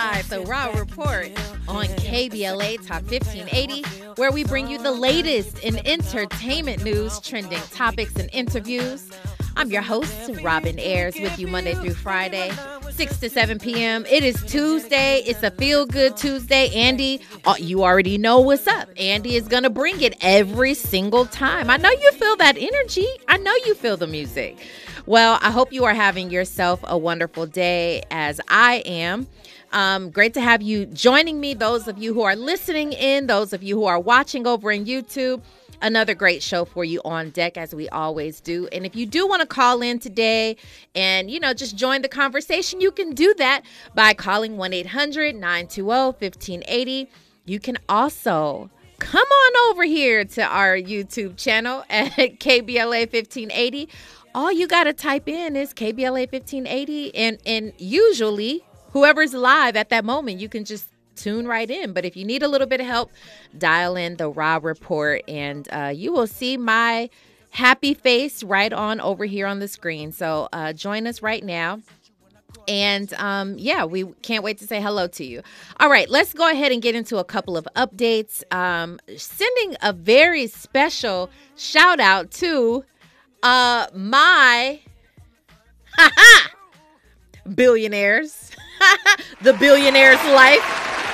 the Raw Report on KBLA Talk 1580, where we bring you the latest in entertainment news, trending topics, and interviews. I'm your host, Robin Ayers, with you Monday through Friday, 6 to 7 p.m. It is Tuesday. It's a feel good Tuesday. Andy, uh, you already know what's up. Andy is going to bring it every single time. I know you feel that energy, I know you feel the music. Well, I hope you are having yourself a wonderful day as I am. Um, great to have you joining me. Those of you who are listening in, those of you who are watching over in YouTube, another great show for you on deck as we always do. And if you do want to call in today and, you know, just join the conversation, you can do that by calling 1 800 920 1580. You can also come on over here to our YouTube channel at KBLA 1580 all you got to type in is KBLA 1580 and and usually whoever's live at that moment you can just tune right in but if you need a little bit of help dial in the raw report and uh, you will see my happy face right on over here on the screen so uh, join us right now and um, yeah, we can't wait to say hello to you. All right, let's go ahead and get into a couple of updates. Um, sending a very special shout out to uh, my billionaires, the billionaire's life.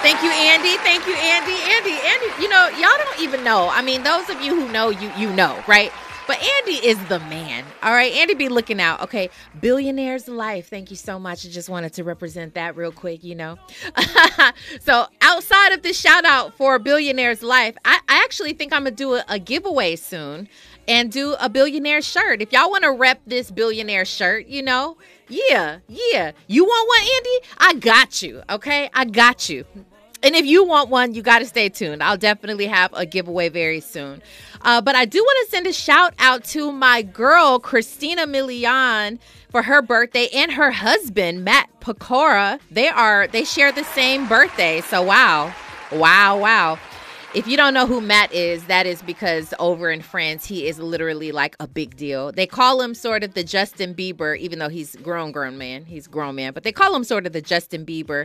Thank you, Andy. Thank you, Andy. Andy, Andy. You know, y'all don't even know. I mean, those of you who know, you you know, right? But Andy is the man. All right. Andy be looking out. Okay. Billionaire's life. Thank you so much. I just wanted to represent that real quick, you know. so outside of this shout out for Billionaire's life, I, I actually think I'm gonna do a, a giveaway soon and do a billionaire shirt. If y'all want to rep this billionaire shirt, you know, yeah, yeah. You want one, Andy? I got you. Okay, I got you. And if you want one, you got to stay tuned. I'll definitely have a giveaway very soon. Uh, but I do want to send a shout out to my girl, Christina Milian, for her birthday and her husband, Matt Pokora. They are, they share the same birthday. So, wow. Wow, wow. If you don't know who Matt is, that is because over in France, he is literally like a big deal. They call him sort of the Justin Bieber, even though he's grown, grown man. He's grown man, but they call him sort of the Justin Bieber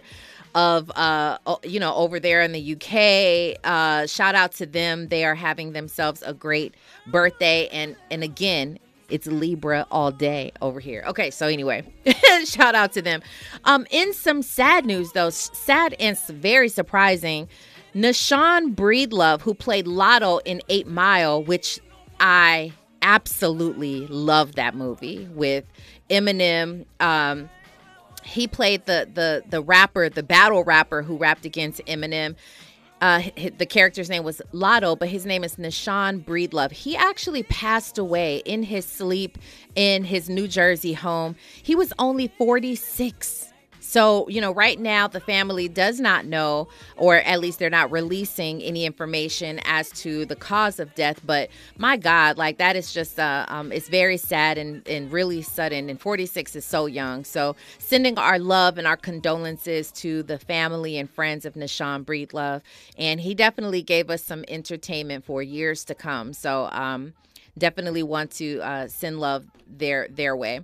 of, uh, you know, over there in the UK. Uh, shout out to them. They are having themselves a great birthday. And, and again, it's Libra all day over here. Okay, so anyway, shout out to them. Um, in some sad news, though, sad and very surprising, Nashawn Breedlove, who played Lotto in Eight Mile, which I absolutely love that movie with Eminem. Um, he played the the the rapper, the battle rapper who rapped against Eminem. Uh, the character's name was Lotto, but his name is Nashawn Breedlove. He actually passed away in his sleep in his New Jersey home. He was only 46. So, you know, right now the family does not know, or at least they're not releasing any information as to the cause of death. But my God, like that is just, uh, um, it's very sad and, and really sudden. And 46 is so young. So, sending our love and our condolences to the family and friends of Nashawn Breedlove. And he definitely gave us some entertainment for years to come. So, um, definitely want to uh, send love their their way.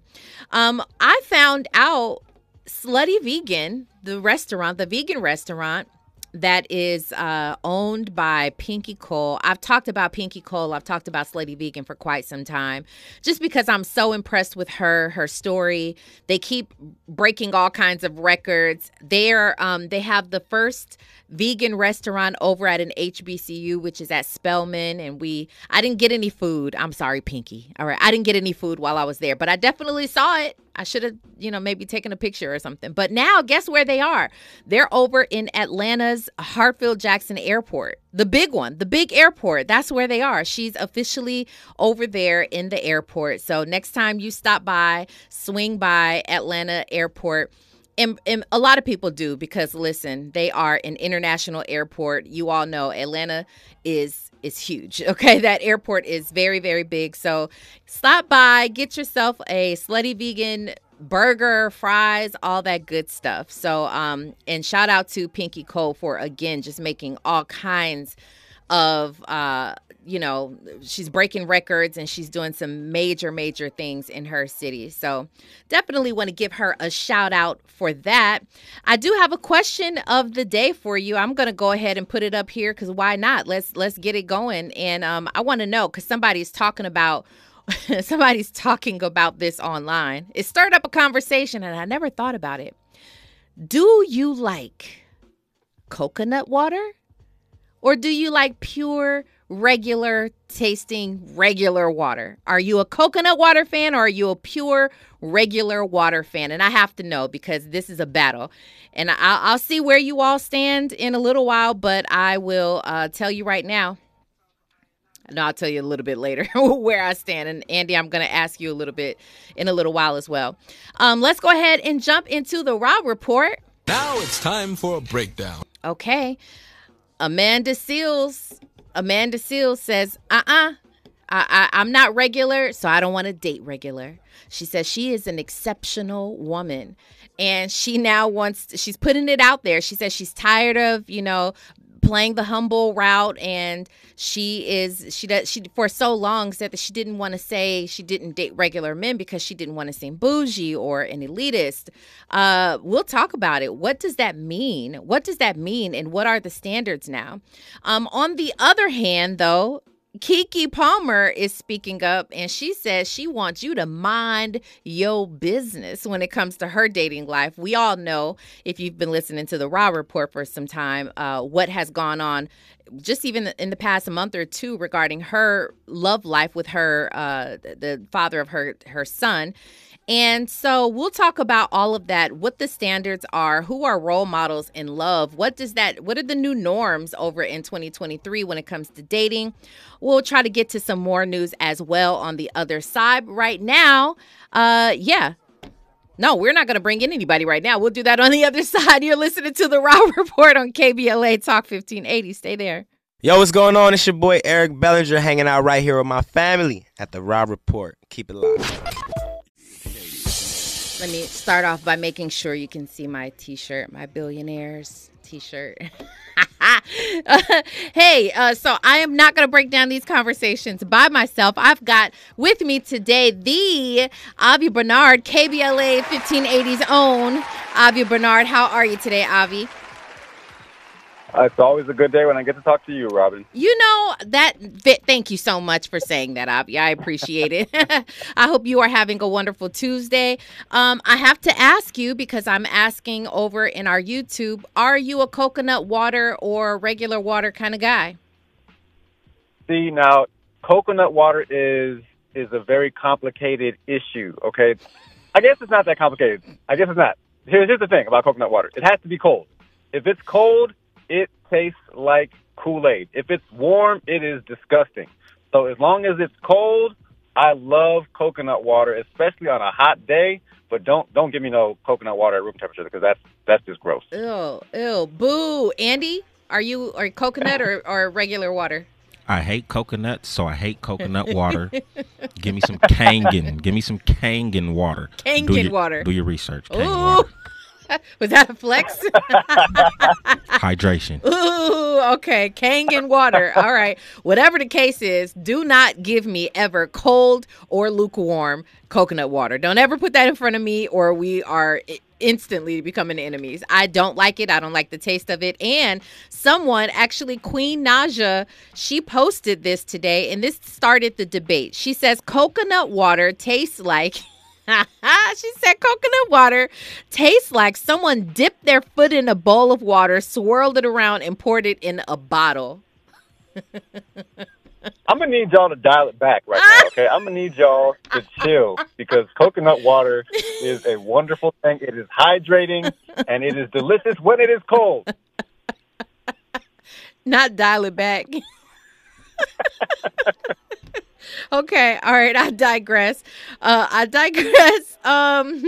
Um, I found out Slutty Vegan, the restaurant, the vegan restaurant that is uh, owned by Pinky Cole. I've talked about Pinky Cole. I've talked about Slutty Vegan for quite some time, just because I'm so impressed with her, her story. They keep breaking all kinds of records. They're um, they have the first vegan restaurant over at an HBCU, which is at Spelman. And we, I didn't get any food. I'm sorry, Pinky. All right. I didn't get any food while I was there, but I definitely saw it. I should have, you know, maybe taken a picture or something. But now, guess where they are? They're over in Atlanta's Hartsfield Jackson Airport, the big one, the big airport. That's where they are. She's officially over there in the airport. So next time you stop by, swing by Atlanta Airport and, and, a lot of people do because listen, they are an international airport. You all know Atlanta is is huge. Okay, that airport is very very big. So stop by, get yourself a slutty vegan burger, fries, all that good stuff. So um and shout out to Pinky Cole for again just making all kinds of uh, you know, she's breaking records and she's doing some major, major things in her city. So definitely want to give her a shout out for that. I do have a question of the day for you. I'm to go ahead and put it up here because why not? Let's let's get it going. And um, I want to know because somebody's talking about somebody's talking about this online. It started up a conversation and I never thought about it. Do you like coconut water? Or do you like pure regular tasting regular water? Are you a coconut water fan or are you a pure regular water fan? And I have to know because this is a battle. And I'll, I'll see where you all stand in a little while, but I will uh, tell you right now. No, I'll tell you a little bit later where I stand. And Andy, I'm going to ask you a little bit in a little while as well. Um, let's go ahead and jump into the Raw report. Now it's time for a breakdown. Okay. Amanda Seales Amanda Seales says, uh uh-uh, uh, I, I, I'm not regular, so I don't want to date regular. She says she is an exceptional woman. And she now wants, she's putting it out there. She says she's tired of, you know, playing the humble route and she is she does she for so long said that she didn't want to say she didn't date regular men because she didn't want to seem bougie or an elitist. Uh we'll talk about it. What does that mean? What does that mean and what are the standards now? Um on the other hand though Keke Palmer is speaking up and she says she wants you to mind your business when it comes to her dating life. We all know, if you've been listening to the Raw Report for some time, uh, what has gone on just even in the past month or two regarding her love life with her, uh, the father of her, her son. And so we'll talk about all of that, what the standards are, who are role models in love, what does that what are the new norms over in 2023 when it comes to dating? We'll try to get to some more news as well on the other side. Right now, uh yeah. No, we're not going to bring in anybody right now. We'll do that on the other side. You're listening to the Raw Report on KBLA Talk 1580. Stay there. Yo, what's going on? It's your boy Eric Bellinger hanging out right here with my family at the Raw Report. Keep it locked. Let me start off by making sure you can see my t-shirt, my billionaires t-shirt. uh, hey, uh, so I am not going to break down these conversations by myself. I've got with me today the Avi Bernard, KBLA 1580's own Avi Bernard. How are you today, Avi? Uh, it's always a good day when I get to talk to you, Robin. You know that. Thank you so much for saying that, Avi. I appreciate it. I hope you are having a wonderful Tuesday. Um, I have to ask you because I'm asking over in our YouTube: Are you a coconut water or regular water kind of guy? See now, coconut water is is a very complicated issue. Okay, I guess it's not that complicated. I guess it's not. Here's, here's the thing about coconut water: it has to be cold. If it's cold, it tastes like Kool-Aid. If it's warm, it is disgusting. So as long as it's cold, I love coconut water, especially on a hot day. But don't don't give me no coconut water at room temperature because that's that's just gross. Ew, ew, boo. Andy, are you are you coconut or, or regular water? I hate coconut, so I hate coconut water. Give me some Kangen. Give me some Kangen water. Kangen do your, water. Do your research. Kangen Ooh. water. Was that a flex? Hydration. Ooh, okay. Kangen water. All right. Whatever the case is, do not give me ever cold or lukewarm coconut water. Don't ever put that in front of me, or we are instantly becoming enemies. I don't like it. I don't like the taste of it. And someone, actually, Queen Naija, she posted this today, and this started the debate. She says coconut water tastes like. she said coconut water tastes like someone dipped their foot in a bowl of water, swirled it around, and poured it in a bottle. I'm gonna need y'all to dial it back right now, okay? I'm gonna need y'all to chill because coconut water is a wonderful thing. It is hydrating and it is delicious when it is cold. Not dial it back. Okay all right i digress. Uh i digress. Um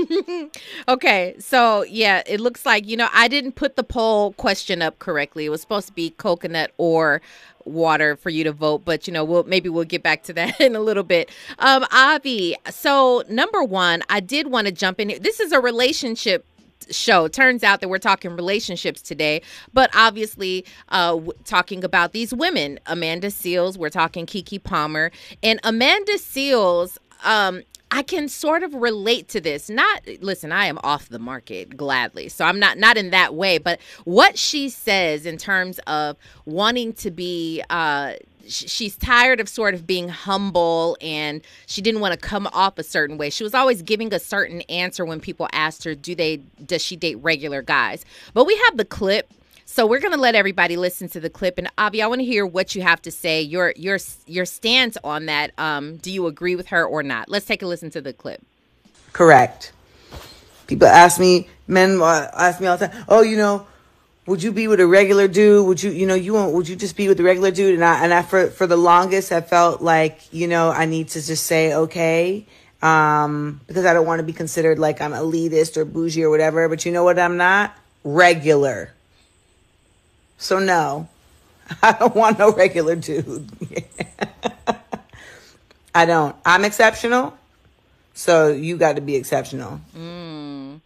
okay so yeah it looks like you know i didn't put the poll question up correctly. It was supposed to be coconut or water for you to vote but you know we'll maybe we'll get back to that in a little bit. Um avi so number one i did want to jump in here. this is a relationship show. Turns out that we're talking relationships today, but obviously uh, w- talking about these women. Amanda Seales, we're talking Keke Palmer, and Amanda Seales. Um, I can sort of relate to this. Not listen, I am off the market gladly. So I'm not not in that way, but what she says in terms of wanting to be uh she's tired of sort of being humble and she didn't want to come off a certain way. She was always giving a certain answer when people asked her, "Do they does she date regular guys?" But we have the clip so we're going to let everybody listen to the clip, and Avi, I want to hear what you have to say. Your your your stance on that. Um, do you agree with her or not? Let's take a listen to the clip. Correct. People ask me, men ask me all the time. Oh, you know, would you be with a regular dude? Would you, you know, you won't? Would you just be with a regular dude? And I and I for for the longest, I felt like you know I need to just say okay. Um, because I don't want to be considered like I'm elitist or bougie or whatever. But you know what? I'm not regular. So no, I don't want no regular dude. I don't. I'm exceptional. So you got to be exceptional. Mm.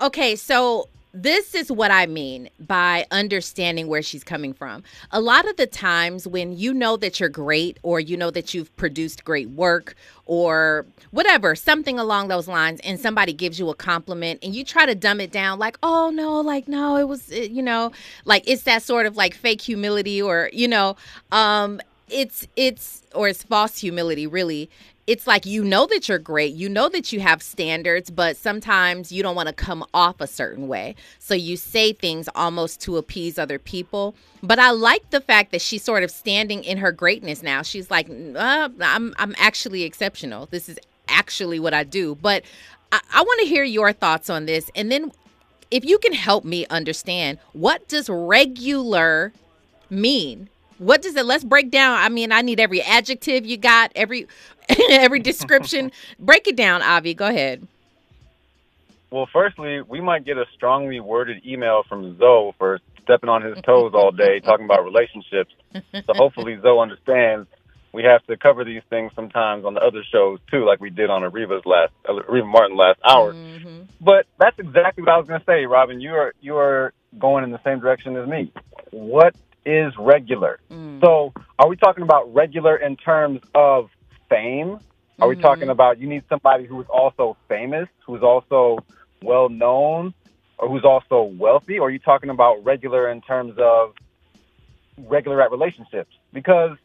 Okay, so this is what I mean by understanding where she's coming from. A lot of the times when you know that you're great or you know that you've produced great work or whatever, something along those lines, and somebody gives you a compliment and you try to dumb it down like, oh no, like no, it was, you know, like it's that sort of like fake humility or, you know, um, it's, it's, or it's false humility really it's like you know that you're great, you know that you have standards, but sometimes you don't want to come off a certain way. So you say things almost to appease other people. But I like the fact that she's sort of standing in her greatness now. She's like, uh, I'm I'm actually exceptional. This is actually what I do. But I, I want to hear your thoughts on this, and then if you can help me understand what does regular mean what does it let's break down i mean i need every adjective you got every every description. Break it down avi. Go ahead. Well firstly we might get a strongly worded email from zoe for stepping on his toes all day talking about relationships. So hopefully zoe understands we have to cover these things sometimes on the other shows too like we did on Areva's last Areva Martin last hour. Mm-hmm. but that's exactly what i was going to say robin. You are you are going in the same direction as me. What is regular. Mm. So, are we talking about regular in terms of fame? Are mm-hmm. we talking about you need somebody who is also famous, who's also well known, or who's also wealthy? Or are you talking about regular in terms of regular at relationships? Because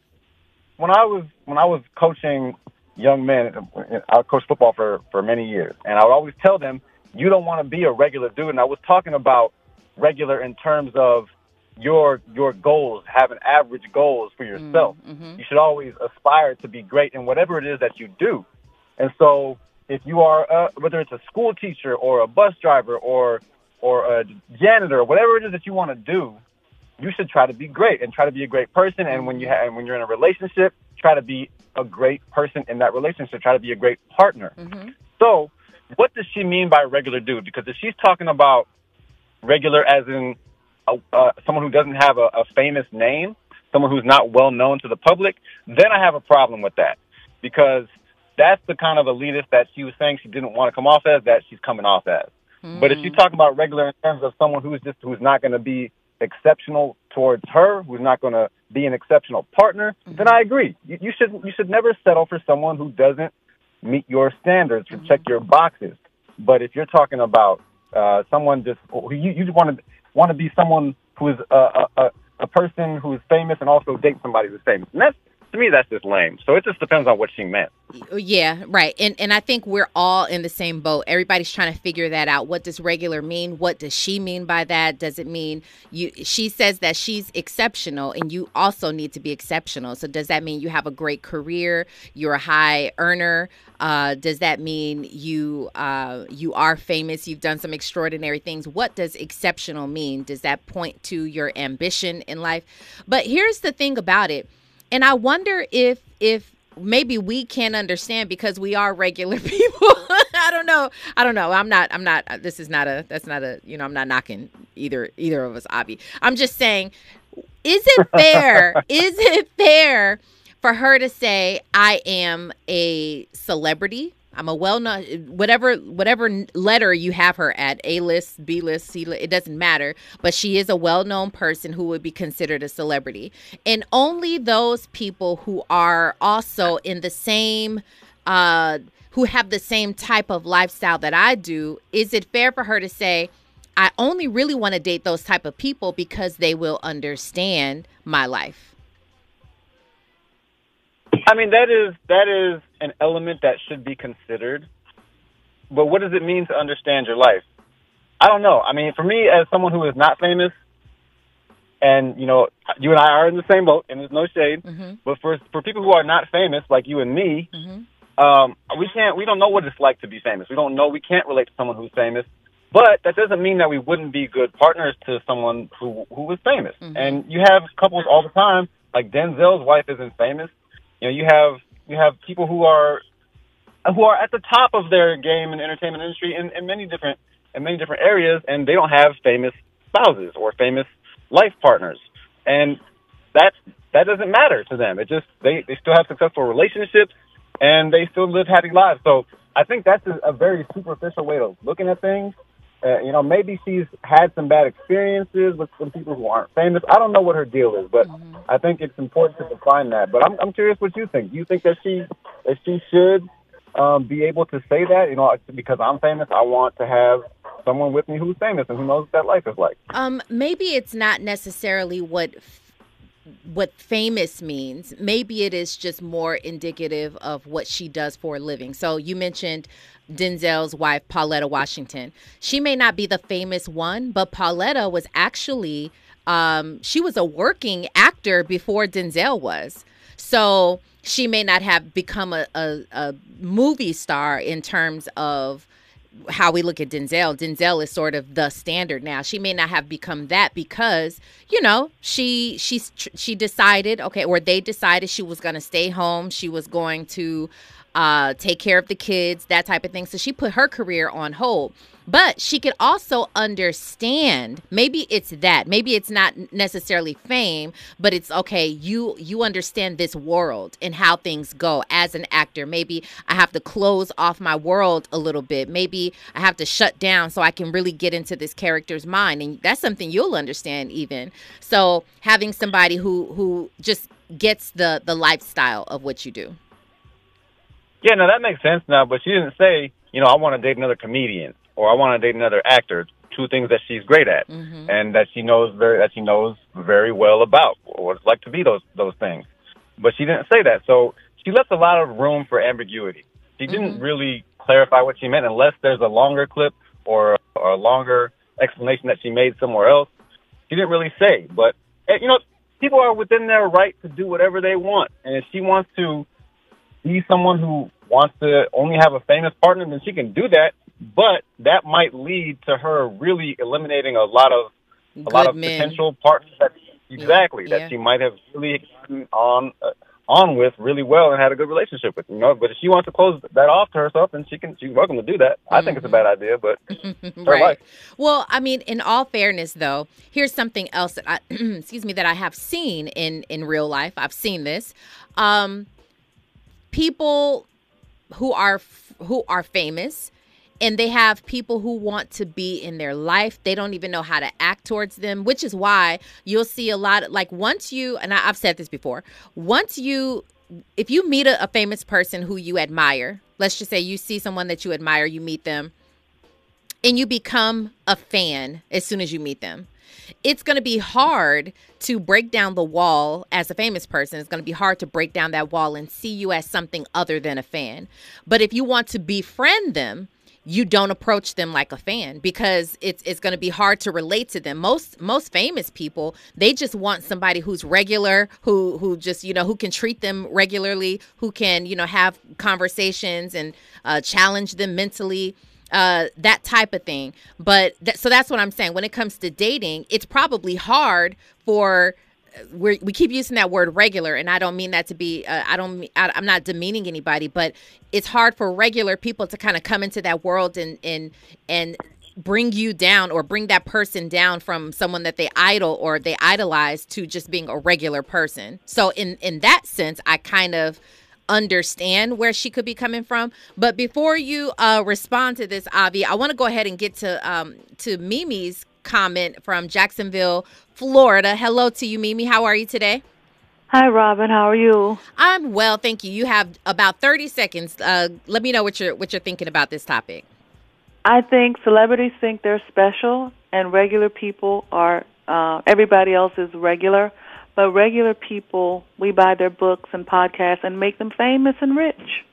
when I was when I was coaching young men, I coached football for for many years, and I would always tell them, you don't want to be a regular dude. And I was talking about regular in terms of your your goals, having average goals for yourself. Mm, mm-hmm. You should always aspire to be great in whatever it is that you do. And so, if you are whether it's a school teacher or a bus driver or or a janitor, whatever it is that you want to do, you should try to be great and try to be a great person. And when you ha- and when you're in a relationship, try to be a great person in that relationship. Try to be a great partner. Mm-hmm. So, what does she mean by regular dude? Because if she's talking about regular as in uh, someone who doesn't have a, a famous name, someone who's not well known to the public, then I have a problem with that because that's the kind of elitist that she was saying she didn't want to come off as that she's coming off as. Mm. But if you talk about regular in terms of someone who's just who's not going to be exceptional towards her, who's not going to be an exceptional partner, mm-hmm. then I agree. You, you should you should never settle for someone who doesn't meet your standards or mm-hmm. check your boxes. But if you're talking about uh, someone just you you just want to want to be someone who is a, a, a person who is famous and also date somebody who's famous. And that's to me that's just lame. So it just depends on what she meant. Yeah, right. And and I think we're all in the same boat. Everybody's trying to figure that out. What does regular mean? What does she mean by that? Does it mean you she says that she's exceptional and you also need to be exceptional. So does that mean you have a great career, you're a high earner? Uh, does that mean you uh, you are famous? You've done some extraordinary things. What does exceptional mean? Does that point to your ambition in life? But here's the thing about it and I wonder if if maybe we can't understand because we are regular people. I don't know. I don't know. I'm not I'm not uh, this is not a that's not a you know, I'm not knocking either either of us, Avi. I'm just saying is it fair? is it fair for her to say I am a celebrity? I'm a well known whatever whatever letter you have her at A list, B list, C list, it doesn't matter. But she is a well known person who would be considered a celebrity, and only those people who are also in the same. Uh, who have the same type of lifestyle that I do, is it fair for her to say, I only really want to date those type of people because they will understand my life? I mean, that is that is an element that should be considered. But what does it mean to understand your life? I don't know. I mean, for me, as someone who is not famous, and you know, you and I are in the same boat, and there's no shade. Mm-hmm. But for for people who are not famous, like you and me, Mm-hmm. um, we can't. We don't know what it's like to be famous. We don't know. We can't relate to someone who's famous. But that doesn't mean that we wouldn't be good partners to someone who who is famous. Mhm. And you have couples all the time. Like Denzel's wife isn't famous. You know, you have you have people who are who are at the top of their game in the entertainment industry in, in many different in many different areas, and they don't have famous spouses or famous life partners, and that that doesn't matter to them. It just they they still have successful relationships, and they still live happy lives. So I think that's a, a very superficial way of looking at things. Uh, you know, maybe she's had some bad experiences with some people who aren't famous. I don't know what her deal is, but I think it's important to define that. But I'm, I'm curious what you think. Do you think that she that she should um, be able to say that? You know, because I'm famous, I want to have someone with me who's famous and who knows what that life is like. Um, maybe it's not necessarily what what famous means. Maybe it is just more indicative of what she does for a living. So you mentioned Denzel's wife, Pauletta Washington. She may not be the famous one, but Pauletta was actually um, she was a working actor before Denzel was. So she may not have become a, a, a movie star in terms of how we look at Denzel. Denzel is sort of the standard now. She may not have become that because, you know, she she she decided, okay, or they decided she was going to stay home. She was going to uh, take care of the kids, that type of thing. So she put her career on hold. But she could also understand. Maybe it's that. Maybe it's not necessarily fame, but it's okay. You you understand this world and how things go as an actor. Maybe I have to close off my world a little bit. Maybe I have to shut down so I can really get into this character's mind, and that's something you'll understand even. So having somebody who who just gets the the lifestyle of what you do. Yeah, no, that makes sense now. But she didn't say, you know, I want to date another comedian or I want to date another actor. Two things that she's great at Mhm. and that she knows very that she knows very well about what it's like to be those those things. But she didn't say that, so she left a lot of room for ambiguity. She didn't Mhm. really clarify what she meant unless there's a longer clip or, or a longer explanation that she made somewhere else. She didn't really say, but eh, you know, people are within their right to do whatever they want, and if she wants to be someone who wants to only have a famous partner, then she can do that. But that might lead to her really eliminating a lot of a lot of men. potential partners that exactly yeah. that she might have really gotten on uh, on with really well and had a good relationship with. You know, but if she wants to close that off to herself, then she can. She's welcome to do that. I think it's a bad idea, but right. life. Well, I mean, in all fairness, though, here's something else that I, excuse me, that I have seen in in real life. I've seen this. Um, people who are who are famous and they have people who want to be in their life they don't even know how to act towards them which is why you'll see a lot of, like once you and I, i've said this before once you if you meet a, a famous person who you admire let's just say you see someone that you admire you meet them and you become a fan as soon as you meet them it's going to be hard to break down the wall as a famous person. It's going to be hard to break down that wall and see you as something other than a fan. But if you want to befriend them, you don't approach them like a fan because it's it's going to be hard to relate to them. Most most famous people, they just want somebody who's regular, who who just, you know, who can treat them regularly, who can, you know, have conversations and uh, challenge them mentally uh, that type of thing. But that, so that's what I'm saying. When it comes to dating, it's probably hard for. We we keep using that word regular, and I don't mean that to be. Uh, I don't. I, I'm not demeaning anybody, but it's hard for regular people to kind of come into that world and and and bring you down or bring that person down from someone that they idol or they idolize to just being a regular person. So in in that sense, I kind of understand where she could be coming from. But before you uh, respond to this, Avi, I want to go ahead and get to um, to Mimi's comment from Jacksonville, Florida. Hello to you, Mimi. How are you today? Hi, Robin. How are you? I'm well, thank you. You have about 30 seconds. Uh, let me know what you're what you're thinking about this topic. I think celebrities think they're special, and regular people are. Uh, everybody else is regular, but regular people, we buy their books and podcasts and make them famous and rich.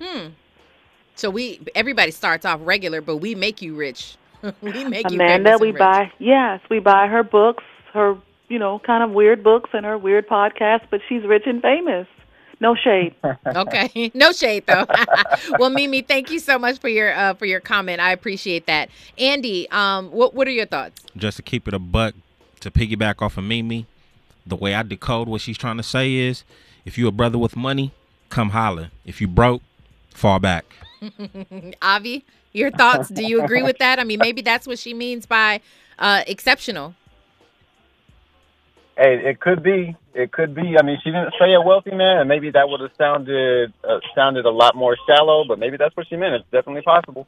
Hmm. So we everybody starts off regular, but we make you rich. we make Amanda, famous we and rich. buy yes, we buy her books, her you know kind of weird books and her weird podcasts, but she's rich and famous. No shade. Okay, no shade though. well, Mimi, thank you so much for your uh, for your comment. I appreciate that. Andy, um, what what are your thoughts? Just to keep it a buck, to piggyback off of Mimi, the way I decode what she's trying to say is, if you a brother with money, come holler. If you broke, fall back. Avi, your thoughts? Do you agree with that? I mean, maybe that's what she means by uh, exceptional. Hey, it could be. It could be. I mean, she didn't say a wealthy man, and maybe that would have sounded uh, sounded a lot more shallow. But maybe that's what she meant. It's definitely possible.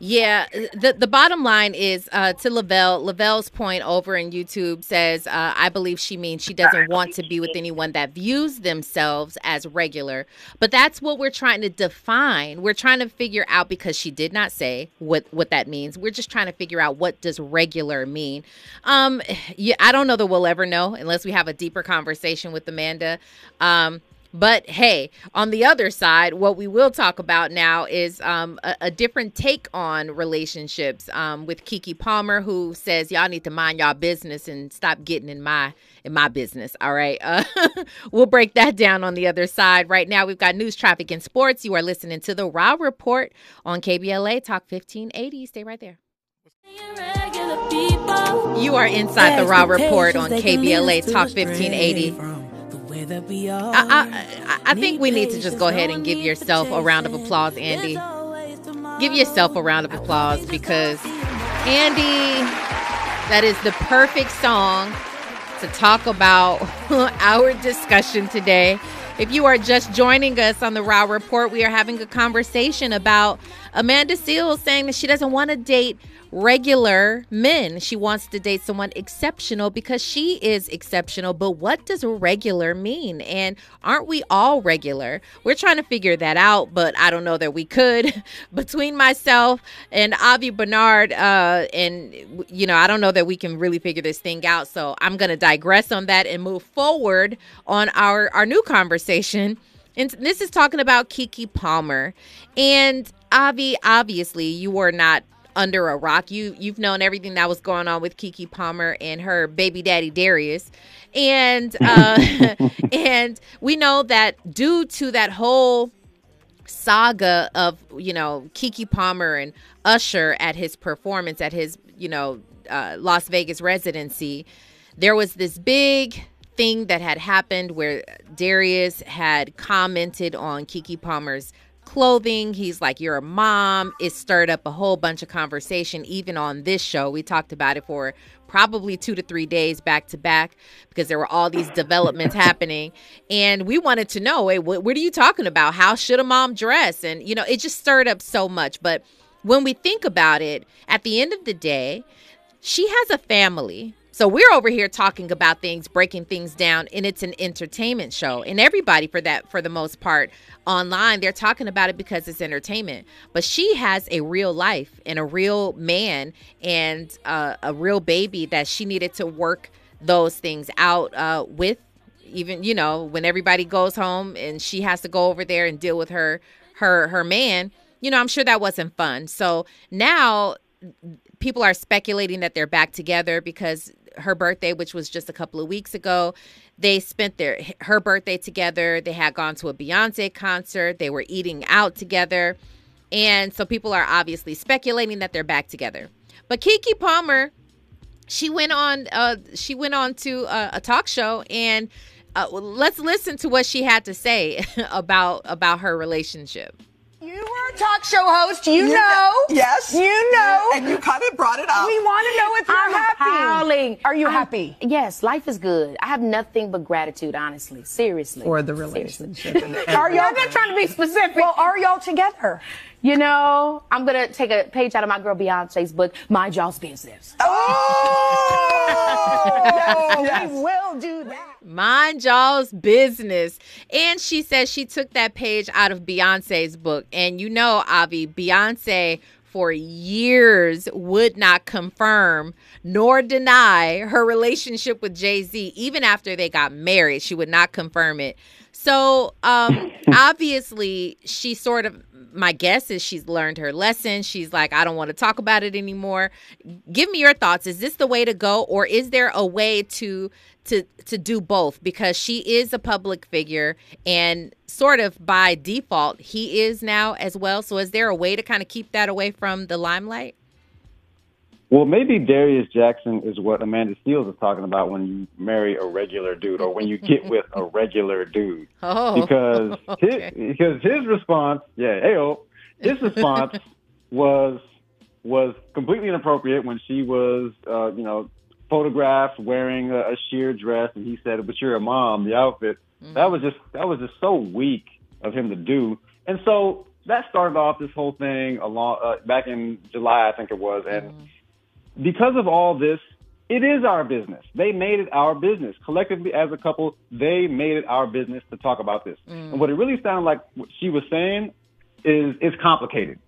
Yeah, the the bottom line is uh, to Lavelle. Lavelle's point over in YouTube says, uh, "I believe she means she doesn't want to be with anyone that views themselves as regular." But that's what we're trying to define. We're trying to figure out because she did not say what what that means. We're just trying to figure out what does regular mean. Um, yeah, I don't know that we'll ever know unless we have a deeper conversation with Amanda. Um, but hey, on the other side, what we will talk about now is um, a, a different take on relationships um, with Keke Palmer, who says y'all need to mind y'all business and stop getting in my in my business. All right, uh, we'll break that down on the other side. Right now, we've got news, traffic, and sports. You are listening to the Raw Report on KBLA Talk 1580. Stay right there. You are inside the Raw Report on KBLA Talk 1580. I, I, I think we need to just go ahead and give yourself a round of applause, Andy. Give yourself a round of applause because Andy, that is the perfect song to talk about our discussion today. If you are just joining us on the Raw Report, we are having a conversation about Amanda Seales saying that she doesn't want to date regular men. She wants to date someone exceptional because she is exceptional. But what does regular mean? And aren't we all regular? We're trying to figure that out, but I don't know that we could. Between myself and Avi Bernard, uh, and you know, I don't know that we can really figure this thing out. So I'm going to digress on that and move forward on our our new conversation. And this is talking about Keke Palmer. And Avi, obviously, you were not under a rock. You you've known everything that was going on with Keke Palmer and her baby daddy Darius. And uh and we know that due to that whole saga of, you know, Keke Palmer and Usher at his performance at his, you know, uh, Las Vegas residency, there was this big thing that had happened where Darius had commented on Keke Palmer's clothing. He's like, You're a mom. It stirred up a whole bunch of conversation, even on this show. We talked about it for probably two to three days back to back because there were all these developments happening. And we wanted to know, hey, what, what are you talking about? How should a mom dress? And, you know, it just stirred up so much. But when we think about it, at the end of the day, she has a family. So we're over here talking about things, breaking things down, and it's an entertainment show. And everybody, for that, for the most part, online, they're talking about it because it's entertainment. But she has a real life and a real man and uh, a real baby that she needed to work those things out uh, with. Even you know when everybody goes home and she has to go over there and deal with her her her man. You know I'm sure that wasn't fun. So now people are speculating that they're back together because her birthday which was just a couple of weeks ago they spent their her birthday together. They had gone to a beyonce concert. They were eating out together. And so people are obviously speculating that they're back together. But keke palmer she went on uh she went on to a, a talk show and uh, let's listen to what she had to say about about her relationship You were a talk show host. You, You know. Yes. You know. And you kind of brought it up. we want to know if you're I'm happy. howling. Are you I'm- happy? Yes, life is good. I have nothing but gratitude, honestly. Seriously. for the relationship. and Are y'all I'm not trying to be specific. Well, are y'all together? You know, I'm gonna take a page out of my girl Beyonce's book, Mind Y'all's Business. Oh, Yes. we will do that. Mind y'all's business. And she says she took that page out of Beyonce's book. And you know, Avi, Beyonce for years would not confirm nor deny her relationship with Jay Z. Even after they got married, she would not confirm it. So, um, obviously, she sort of, my guess is she's learned her lesson. She's like, I don't want to talk about it anymore. Give me your thoughts. Is this the way to go, or is there a way to to to do both? Because she is a public figure, and sort of by default, he is now as well. So, is there a way to kind of keep that away from the limelight? Well, maybe Darius Jackson is what Amanda Seales is talking about when you marry a regular dude or when you get with a regular dude. Oh, Because okay. his, because his response, yeah, ayo, his response was was completely inappropriate when she was, uh, you know, photographed wearing a, a sheer dress, and he said, "But you're a mom." The outfit that was just that was just so weak of him to do, and so that started off this whole thing along uh, back in July, I think it was, and because of all this, it is our business. They made it our business. Collectively, as a couple, they made it our business to talk about this. Mm. And what it really sounded like what she was saying is it's complicated.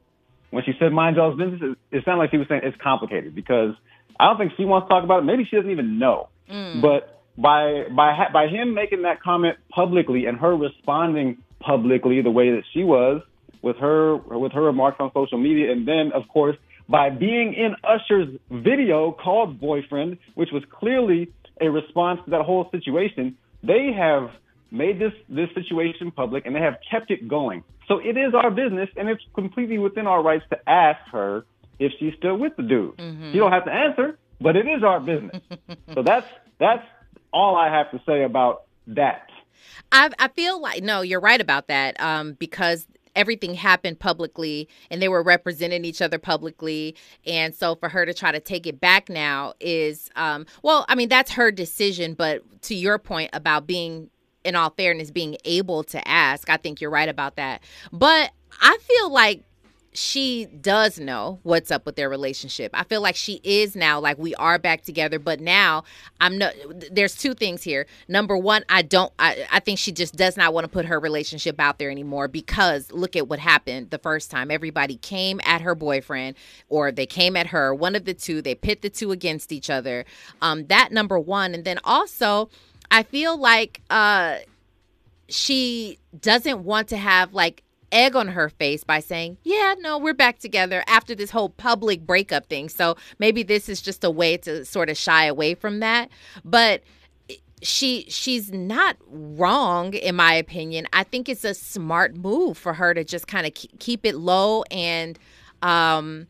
When she said mind y'all's business, it, sounded like she was saying it's complicated because I don't think she wants to talk about it. Maybe she doesn't even know. Mm. But by by ha- by him making that comment publicly and her responding publicly the way that she was with her with her remarks on social media, and then of course by being in Usher's video called Boyfriend, which was clearly a response to that whole situation, they have made this this situation public and they have kept it going. So it is our business, and it's completely within our rights to ask her if she's still with the dude. You don't have to answer, but it is our business. so that's that's all I have to say about that. I I feel like no, you're right about that. Um, because everything happened publicly and they were representing each other publicly. And so for her to try to take it back now is um well i mean that's her decision but to your point about being in all fairness being able to ask i think you're right about that. But i feel like she does know what's up with their relationship. I feel like she is now like we are back together, but now I'm no there's two things here. Number one, I don't I, I think she just does not want to put her relationship out there anymore because look at what happened the first time. Everybody came at her boyfriend or they came at her, one of the two, they pit the two against each other. Um that number one. And then also I feel like uh she doesn't want to have like egg on her face by saying, "Yeah, no, we're back together after this whole public breakup thing." So maybe this is just a way to sort of shy away from that. But she she's not wrong in my opinion. I think it's a smart move for her to just kind of keep it low and um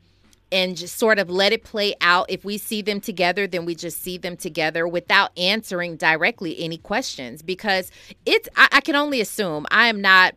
and just sort of let it play out. If we see them together, then we just see them together without answering directly any questions because it's I, I can only assume I am not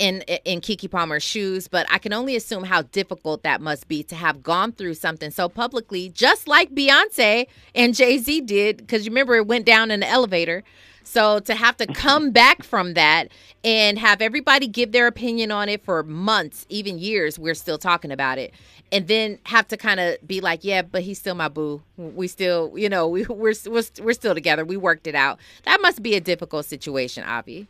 in in Keke Palmer's shoes, but I can only assume how difficult that must be to have gone through something so publicly, just like Beyonce and Jay Z did. Because you remember it went down in the elevator. So to have to come back from that and have everybody give their opinion on it for months, even years, we're still talking about it, and then have to kind of be like, yeah, but he's still my boo. We still, you know, we, we're we're we're still together. We worked it out. That must be a difficult situation, Avi.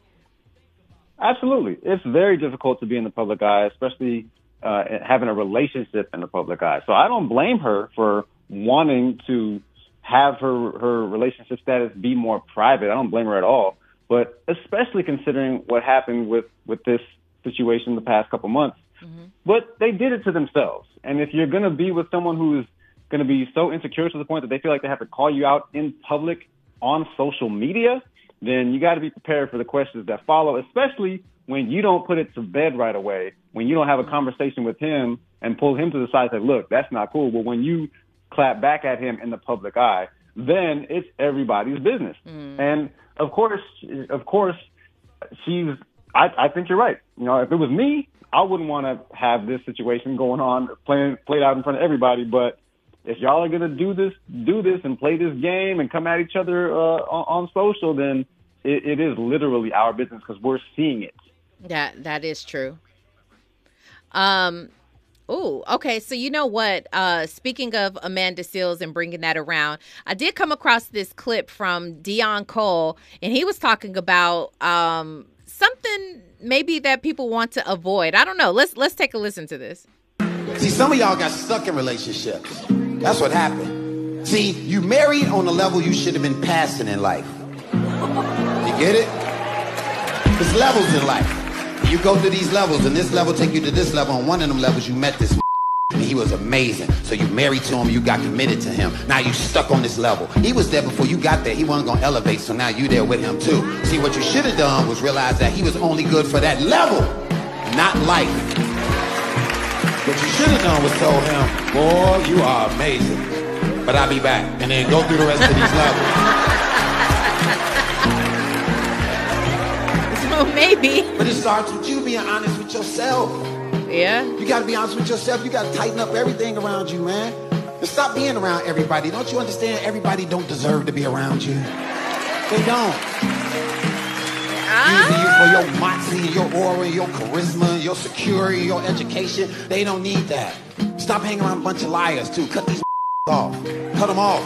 Absolutely. It's very difficult to be in the public eye, especially uh, having a relationship in the public eye. So I don't blame her for wanting to have her, her relationship status be more private. I don't blame her at all. But especially considering what happened with, with this situation the past couple months. Mm-hmm. But they did it to themselves. And if you're going to be with someone who is going to be so insecure to the point that they feel like they have to call you out in public on social media, then you got to be prepared for the questions that follow, especially when you don't put it to bed right away, when you don't have a conversation with him and pull him to the side and say, look, that's not cool. But when you clap back at him in the public eye, then it's everybody's business. Mm. And of course, of course, she's I, I think you're right. You know, if it was me, I wouldn't want to have this situation going on, playing played out in front of everybody. But if y'all are gonna do this, do this, and play this game and come at each other uh, on, on social, then it, it is literally our business because we're seeing it. That that is true. Um. Oh, okay. So you know what? Uh, speaking of Amanda Seales and bringing that around, I did come across this clip from Dion Cole, and he was talking about um something maybe that people want to avoid. I don't know. Let's let's take a listen to this. See, some of y'all got stuck in relationships. That's what happened. See, you married on a level you should have been passing in life. You get it? There's levels in life. You go through these levels, and this level take you to this level. On one of them levels, you met this and he was amazing. So you married to him, you got committed to him. Now you stuck on this level. He was there before you got there. He wasn't gonna elevate, so now you there with him too. See, what you should have done was realize that he was only good for that level, not life. What you should have done was told him, boy, you are amazing. But I'll be back. And then go through the rest of these levels. So maybe. But it starts with you being honest with yourself. Yeah. You gotta be honest with yourself. You gotta tighten up everything around you, man. And stop being around everybody. Don't you understand? Everybody don't deserve to be around you. They don't. Using you ah. for your moxie, your aura, your charisma, your security, your education. They don't need that. Stop hanging around a bunch of liars too. Cut these off. Cut them off.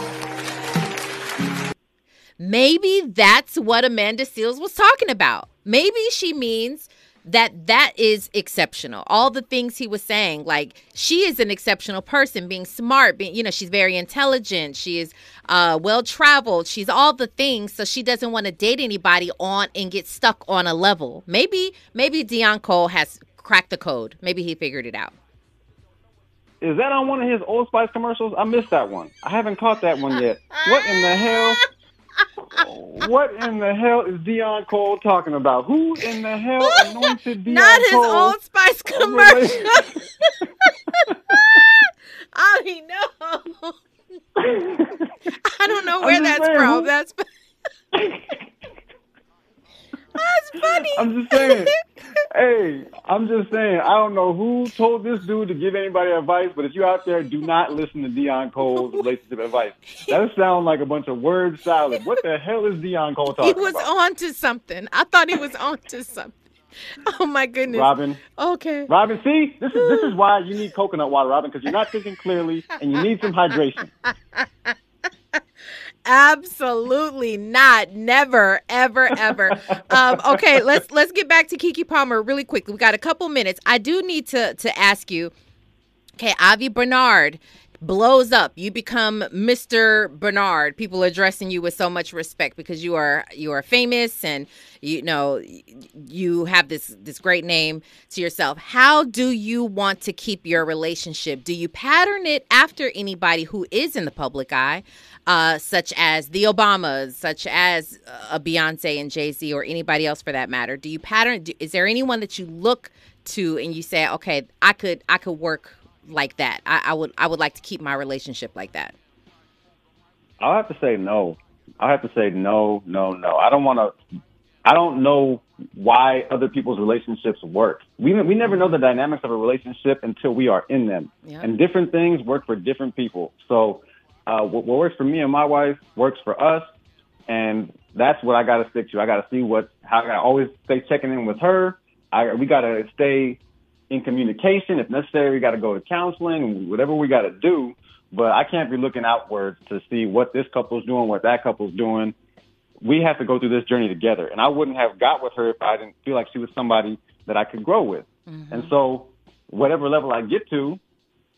Maybe that's what Amanda Seales was talking about. Maybe she means that that is exceptional. All the things he was saying, like she is an exceptional person, being smart, being you know she's very intelligent, she is uh, well traveled, she's all the things. So she doesn't want to date anybody on and get stuck on a level. Maybe maybe Deon Cole has cracked the code. Maybe he figured it out. Is that on one of his Old Spice commercials? I missed that one. I haven't caught that one yet. What in the hell? What in the hell is Deon Cole talking about? Who in the hell anointed Deon Not his Cole? Old Spice commercial. I mean, no. I don't know where that's saying, from. That's that's funny. I'm just saying. hey, I'm just saying. I don't know who told this dude to give anybody advice, but if you're out there, do not listen to Deon Cole's relationship advice. That sounds like a bunch of word salad. What the hell is Deon Cole talking about? he was about? on to something. I thought he was on to something. Oh my goodness. Robin. Okay. Robin, see, this is this is why you need coconut water, Robin, because you're not thinking clearly and you need some hydration. Absolutely not. Never, ever, ever. um, okay, let's let's get back to Keke Palmer really quickly. We got a couple minutes. I do need to to ask you. Okay, Avi Bernard blows up. You become Mr. Bernard. People addressing you with so much respect because you are you are famous and you know you have this this great name to yourself. How do you want to keep your relationship? Do you pattern it after anybody who is in the public eye? uh, such as the Obamas, such as uh, a Beyonce and Jay Z, or anybody else for that matter? Do you pattern? Do, is there anyone that you look to and you say, okay, I could, I could work like that. I, I would, I would like to keep my relationship like that. I'll have to say no. I'll have to say no, no, no. I don't want to. I don't know why other people's relationships work. We we never know the dynamics of a relationship until we are in them, Yeah. and different things work for different people. So, uh, what, what works for me and my wife works for us, and that's what I got to stick to. I got to see what how I got to always stay checking in with her. I we got to stay in communication. If necessary, we got to go to counseling, and whatever we got to do. But I can't be looking outwards to see what this couple's doing, what that couple's doing. We have to go through this journey together. And I wouldn't have got with her if I didn't feel like she was somebody that I could grow with. And so, whatever level I get to,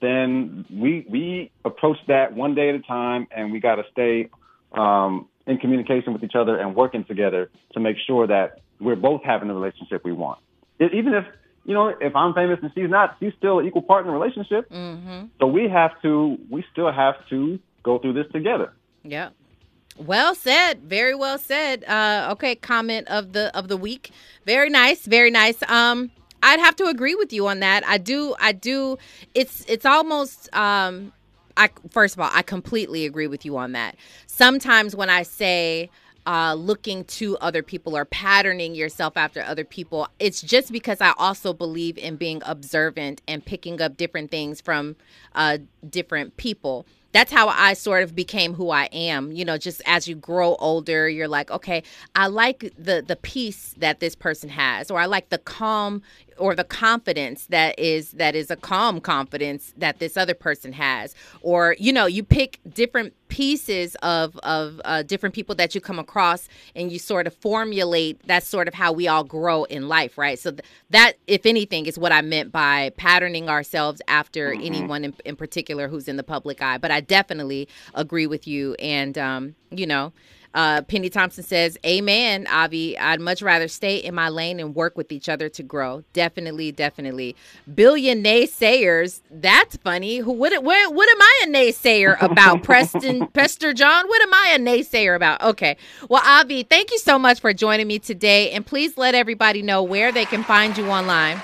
then we we approach that one day at a time, and we got to stay um, in communication with each other and working together to make sure that we're both having the relationship we want. E- Even if you know, if I'm famous and she's not, she's still an equal partner relationship. Mm-hmm. So we have to, we still have to go through this together. Yeah. Well said. Very well said. Uh, okay, comment of the of the week. Very nice. Very nice. Um, I'd have to agree with you on that. I do. I do. It's it's almost. Um, I first of all, I completely agree with you on that. Sometimes when I say. Uh, looking to other people or patterning yourself after other people. It's just because I also believe in being observant and picking up different things from uh, different people that's how I sort of became who I am. You know, just as you grow older, you're like, okay, I like the the peace that this person has, or I like the calm or the confidence that is that is a calm confidence that this other person has. Or you know you pick different pieces of of uh, different people that you come across and you sort of formulate that's sort of how we all grow in life right? So th- that if anything is what i meant by patterning ourselves after mm-hmm. anyone in, in particular who's in the public eye. But i definitely agree with you and um you know uh, Penny Thompson says, Amen, Avi. I'd much rather stay in my lane and work with each other to grow. Definitely, definitely. Billion naysayers. That's funny. Who what, what, what am I a naysayer about? Preston Pester John? What am I a naysayer about? Okay. Well, Avi, thank you so much for joining me today. And please let everybody know where they can find you online.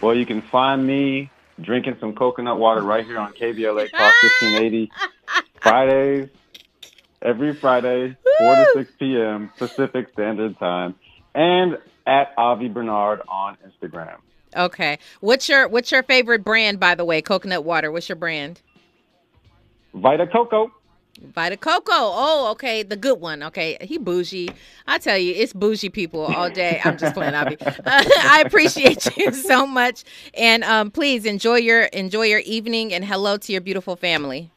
Well, you can find me drinking some coconut water right here on KBLA Talk 1580 Fridays every Friday, 4 to 6 p.m. Pacific Standard Time, and at Avi Bernard on Instagram. Okay. What's your What's your favorite brand, by the way? Coconut water. What's your brand? Vita Coco. Vita Coco. Oh, okay, the good one. Okay, he bougie. I tell you, it's bougie people all day. I'm just playing, Avi. Uh, I appreciate you so much, and um, please enjoy your enjoy your evening, and hello to your beautiful family.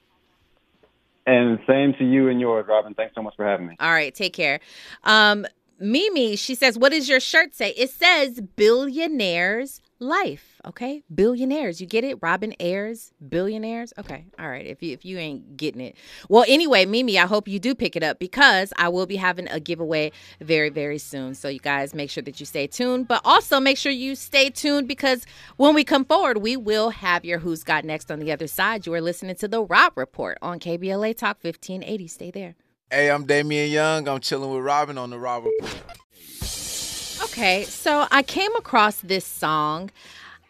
And same to you and yours, Robin. Thanks so much for having me. All right, take care. Um, Mimi, she says, What does your shirt say? It says billionaires life. Okay. Billionaires. You get it? Robin Ayers, billionaires. Okay. All right. If you if you ain't getting it. Well, anyway, Mimi, I hope you do pick it up because I will be having a giveaway very, very soon. So you guys make sure that you stay tuned. But also make sure you stay tuned because when we come forward, we will have your Who's Got Next on the other side. You are listening to the Rob Report on KBLA Talk 1580. Stay there. Hey, I'm Damian Young. I'm chilling with Robin on the Rob Report. Okay, so I came across this song.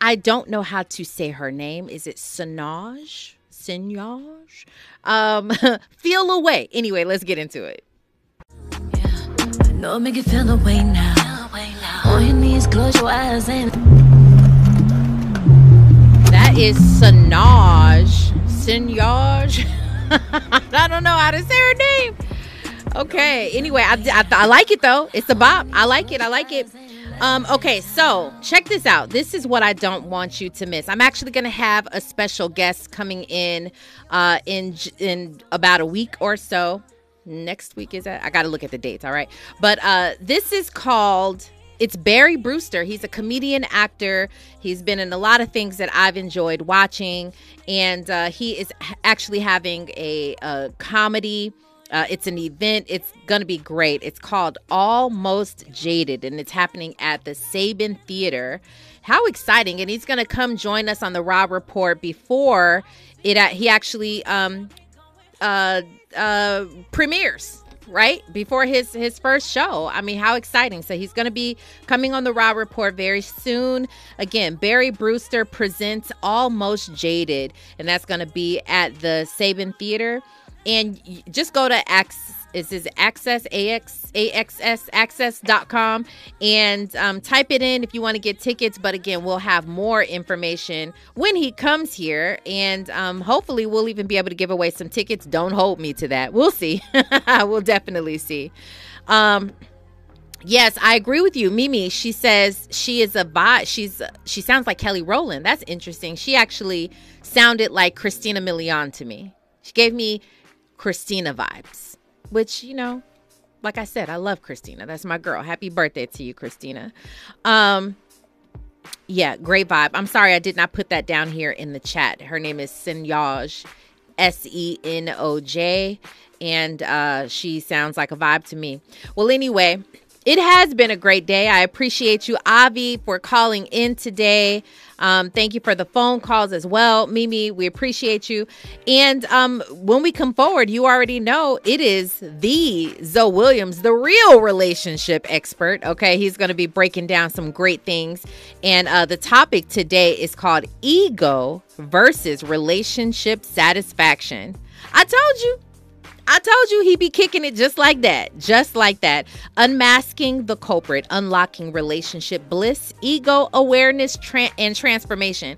I don't know how to say her name. Is it Sinaj? Sinaj? Um, feel away. Anyway, let's get into it. Yeah, know make you feel away now. On your knees, close your eyes and. That is Sinaj. Sinaj. I don't know how to say her name. Okay. Anyway, I, I, I like it though. It's a bop. I like it. I like it. Um, okay, so check this out. This is what I don't want you to miss. I'm actually going to have a special guest coming in uh, in in about a week or so. Next week is that? I got to look at the dates. All right, but uh, this is called. It's Barry Brewster. He's a comedian, actor. He's been in a lot of things that I've enjoyed watching, and uh, he is actually having a, a comedy uh, it's an event. It's going to be great. It's called Almost Jaded, and it's happening at the Saban Theater. How exciting! And he's going to come join us on the Rob Report before it. He actually um, uh, uh, premieres right before his his first show i mean how exciting so he's going to be coming on the Rob report very soon again barry brewster presents almost jaded and that's going to be at the saban theater and just go to X. It says access ax axs access.com and um, type it in if you want to get tickets. But again, we'll have more information when he comes here, and um, hopefully, we'll even be able to give away some tickets. Don't hold me to that. We'll see. we'll definitely see. Um, Yes, I agree with you, Mimi. She says she is a bot. She's she sounds like Kelly Rowland. That's interesting. She actually sounded like Christina Milian to me. She gave me Christina vibes, which, you know, like I said, I love Christina. That's my girl. Happy birthday to you, Christina. Um, yeah, great vibe. I'm sorry I did not put that down here in the chat. Her name is Senoj, S E N O J, and uh, she sounds like a vibe to me. Well, anyway, it has been a great day. I appreciate you, Avi, for calling in today. Um, thank you for the phone calls as well. Mimi, we appreciate you. And um, when we come forward, you already know it is the Zoe Williams, the real relationship expert. Okay, he's going to be breaking down some great things. And uh, the topic today is called ego versus relationship satisfaction. I told you. I told you he'd be kicking it just like that. Just like that. Unmasking the culprit, unlocking relationship bliss, ego awareness, tra- and transformation.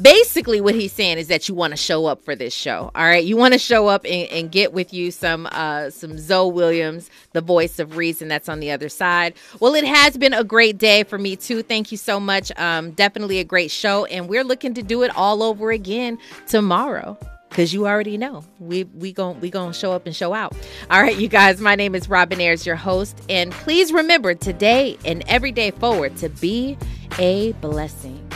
Basically, what he's saying is that you want to show up for this show. All right. You want to show up and, and get with you some uh some Zoe Williams, the voice of reason that's on the other side. Well, it has been a great day for me too. Thank you so much. Um, definitely a great show, and we're looking to do it all over again tomorrow because you already know we we gon' we gonna show up and show out. All right, you guys. My name is Robin Ayers, your host, and please remember today and every day forward to be a blessing.